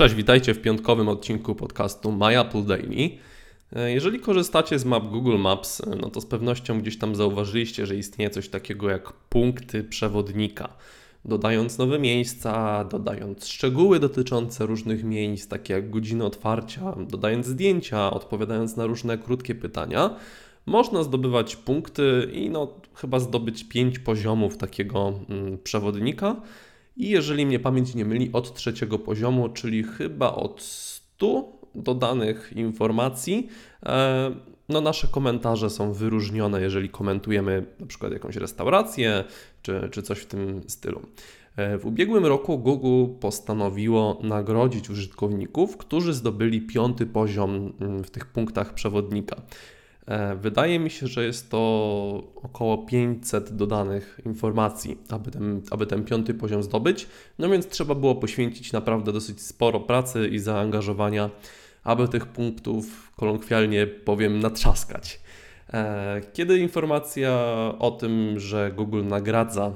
Cześć, witajcie w piątkowym odcinku podcastu My Apple Daily. Jeżeli korzystacie z map Google Maps, e, no to z pewnością gdzieś tam zauważyliście, że istnieje coś takiego jak punkty przewodnika. Dodając nowe miejsca, dodając szczegóły dotyczące różnych miejsc, takie jak godziny otwarcia, dodając zdjęcia, odpowiadając na różne krótkie pytania, można zdobywać punkty i no, chyba zdobyć 5 poziomów takiego mm, przewodnika i jeżeli mnie pamięć nie myli, od trzeciego poziomu, czyli chyba od 100 dodanych informacji, e, no nasze komentarze są wyróżnione, jeżeli komentujemy na przykład jakąś restaurację czy, czy coś w tym stylu. E, w ubiegłym roku Google postanowiło nagrodzić użytkowników, którzy zdobyli piąty poziom mm, w tych punktach przewodnika. E, wydaje mi się, że jest to około 500 dodanych informacji, aby ten, aby ten piąty poziom zdobyć. No więc trzeba było poświęcić naprawdę dosyć sporo pracy i zaangażowania, aby tych punktów, kolokwialnie powiem, natrzaskać. E, kiedy informacja o tym, że Google nagradza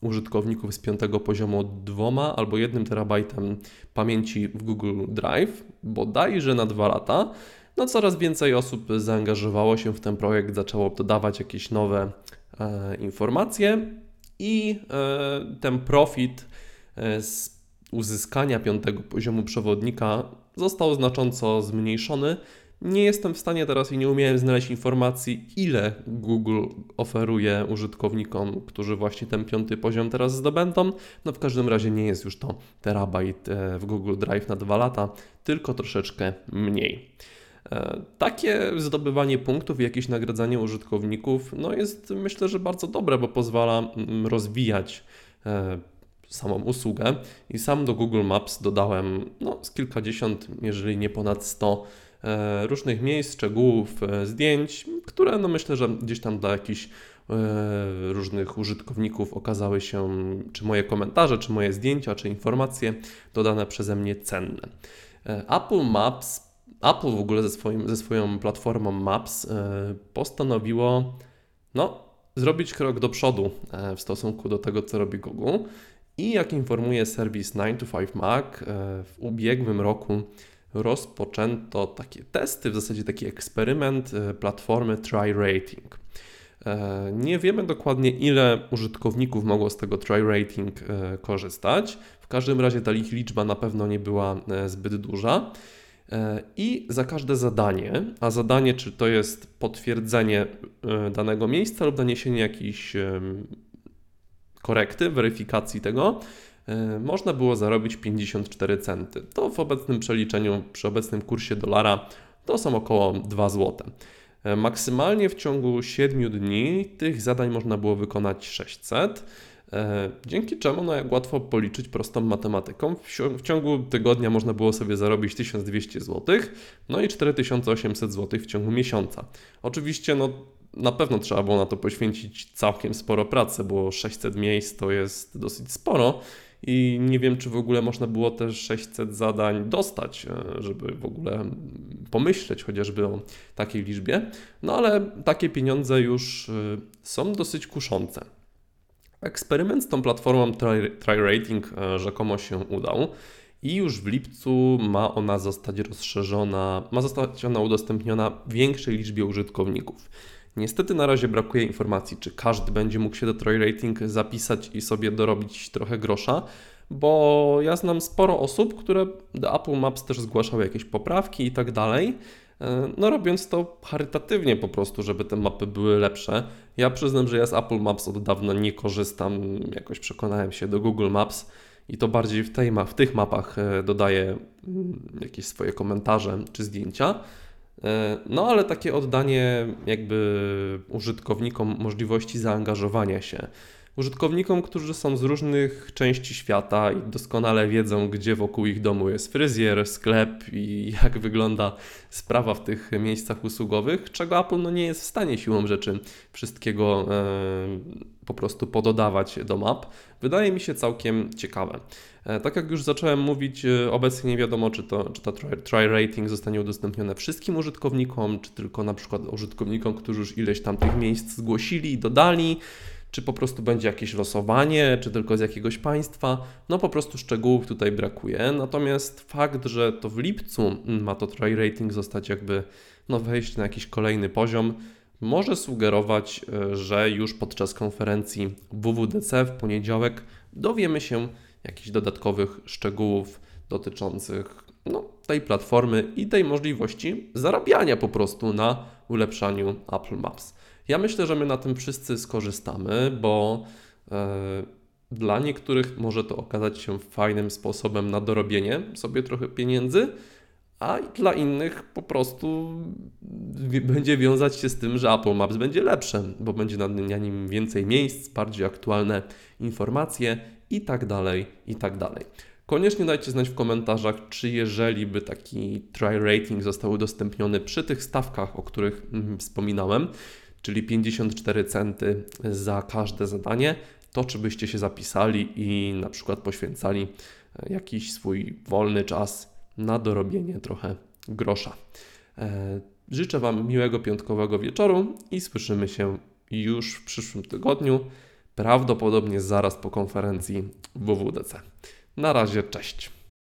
użytkowników z piątego poziomu dwoma albo jednym terabajtem pamięci w Google Drive, bodajże na dwa lata, no coraz więcej osób zaangażowało się w ten projekt, zaczęło dodawać jakieś nowe e, informacje i e, ten profit e, z uzyskania piątego poziomu przewodnika został znacząco zmniejszony. Nie jestem w stanie teraz i nie umiałem znaleźć informacji, ile Google oferuje użytkownikom, którzy właśnie ten piąty poziom teraz zdobędą. No w każdym razie nie jest już to terabajt e, w Google Drive na dwa lata, tylko troszeczkę mniej. E, takie zdobywanie punktów i jakieś nagradzanie użytkowników no jest myślę, że bardzo dobre, bo pozwala mm, rozwijać e, samą usługę i sam do Google Maps dodałem no, z kilkadziesiąt, jeżeli nie ponad 100 e, różnych miejsc, szczegółów, zdjęć, które no myślę, że gdzieś tam dla jakichś różnych użytkowników okazały się, czy moje komentarze, czy moje zdjęcia, czy informacje dodane przeze mnie cenne. Apple Maps Apple w ogóle ze, swoim, ze swoją platformą Maps e, postanowiło no, zrobić krok do przodu e, w stosunku do tego, co robi Google. I jak informuje serwis 9 to 5 Mac, e, w ubiegłym roku rozpoczęto takie testy, w zasadzie taki eksperyment platformy Try Rating. Nie wiemy dokładnie, ile użytkowników mogło z tego try rating korzystać. W każdym razie ta ich liczba na pewno nie była zbyt duża. E, I za każde zadanie, a zadanie czy to jest potwierdzenie e, danego miejsca lub naniesienie jakiejś korekty, weryfikacji tego, e, można było zarobić 54 centy. To w obecnym przeliczeniu, przy obecnym kursie dolara, to są około 2 zł. Maksymalnie w ciągu 7 dni tych zadań można było wykonać 600. E, dzięki czemu no, jak łatwo policzyć prostą matematyką, w ciągu tygodnia można było sobie zarobić 1200 zł, no i 4800 zł w ciągu miesiąca. Oczywiście no, na pewno trzeba było na to poświęcić całkiem sporo pracy, bo 600 miejsc to jest dosyć sporo i nie wiem, czy w ogóle można było te 600 zadań dostać, e, żeby w ogóle pomyśleć chociażby o takiej liczbie. No ale takie pieniądze już e, są dosyć kuszące. Eksperyment z tą platformą TryRating e, rzekomo się udał i już w lipcu ma ona zostać rozszerzona, ma zostać ona udostępniona większej liczbie użytkowników. Niestety na razie brakuje informacji, czy każdy będzie mógł się do TryRating zapisać i sobie dorobić trochę grosza, bo ja znam sporo osób, które do Apple Maps też zgłaszały jakieś poprawki i tak dalej. E, no robiąc to charytatywnie po prostu, żeby te mapy były lepsze. Ja przyznam, że ja z Apple Maps od dawna nie korzystam, jakoś przekonałem się do Google Maps i to bardziej w, tej, w tych mapach e, dodaję mm, jakieś swoje komentarze czy zdjęcia. E, no ale takie oddanie jakby użytkownikom możliwości zaangażowania się użytkownikom, którzy są z różnych części świata i doskonale wiedzą, gdzie wokół ich domu jest fryzjer, sklep i jak wygląda sprawa w tych miejscach usługowych, czego Apple no nie jest w stanie siłą rzeczy wszystkiego e, po prostu pododawać do map, wydaje mi się całkiem ciekawe. E, tak jak już zacząłem mówić, e, obecnie nie wiadomo, czy, to, czy ta try rating zostanie udostępnione wszystkim użytkownikom, czy tylko na przykład użytkownikom, którzy już ileś tam tych miejsc zgłosili i dodali czy po prostu będzie jakieś losowanie, czy tylko z jakiegoś państwa. No po prostu szczegółów tutaj brakuje. Natomiast fakt, że to w lipcu ma to try rating zostać jakby no wejść na jakiś kolejny poziom, może sugerować, e, że już podczas konferencji WWDC w poniedziałek dowiemy się jakichś dodatkowych szczegółów dotyczących no, tej platformy i tej możliwości zarabiania po prostu na ulepszaniu Apple Maps. Ja myślę, że my na tym wszyscy skorzystamy, bo e, dla niektórych może to okazać się fajnym sposobem na dorobienie sobie trochę pieniędzy, a dla innych po prostu będzie wiązać się z tym, że Apple Maps będzie lepsze, bo będzie na nim więcej miejsc, bardziej aktualne informacje i tak dalej, i tak dalej. Koniecznie dajcie znać w komentarzach, czy jeżeli by taki try rating został udostępniony przy tych stawkach, o których mm, wspominałem, czyli 54 centy za każde zadanie, to czy byście się zapisali i na przykład poświęcali e, jakiś swój wolny czas na dorobienie trochę grosza. E, życzę Wam miłego piątkowego wieczoru i słyszymy się już w przyszłym tygodniu, prawdopodobnie zaraz po konferencji WWDC. Na razie, cześć.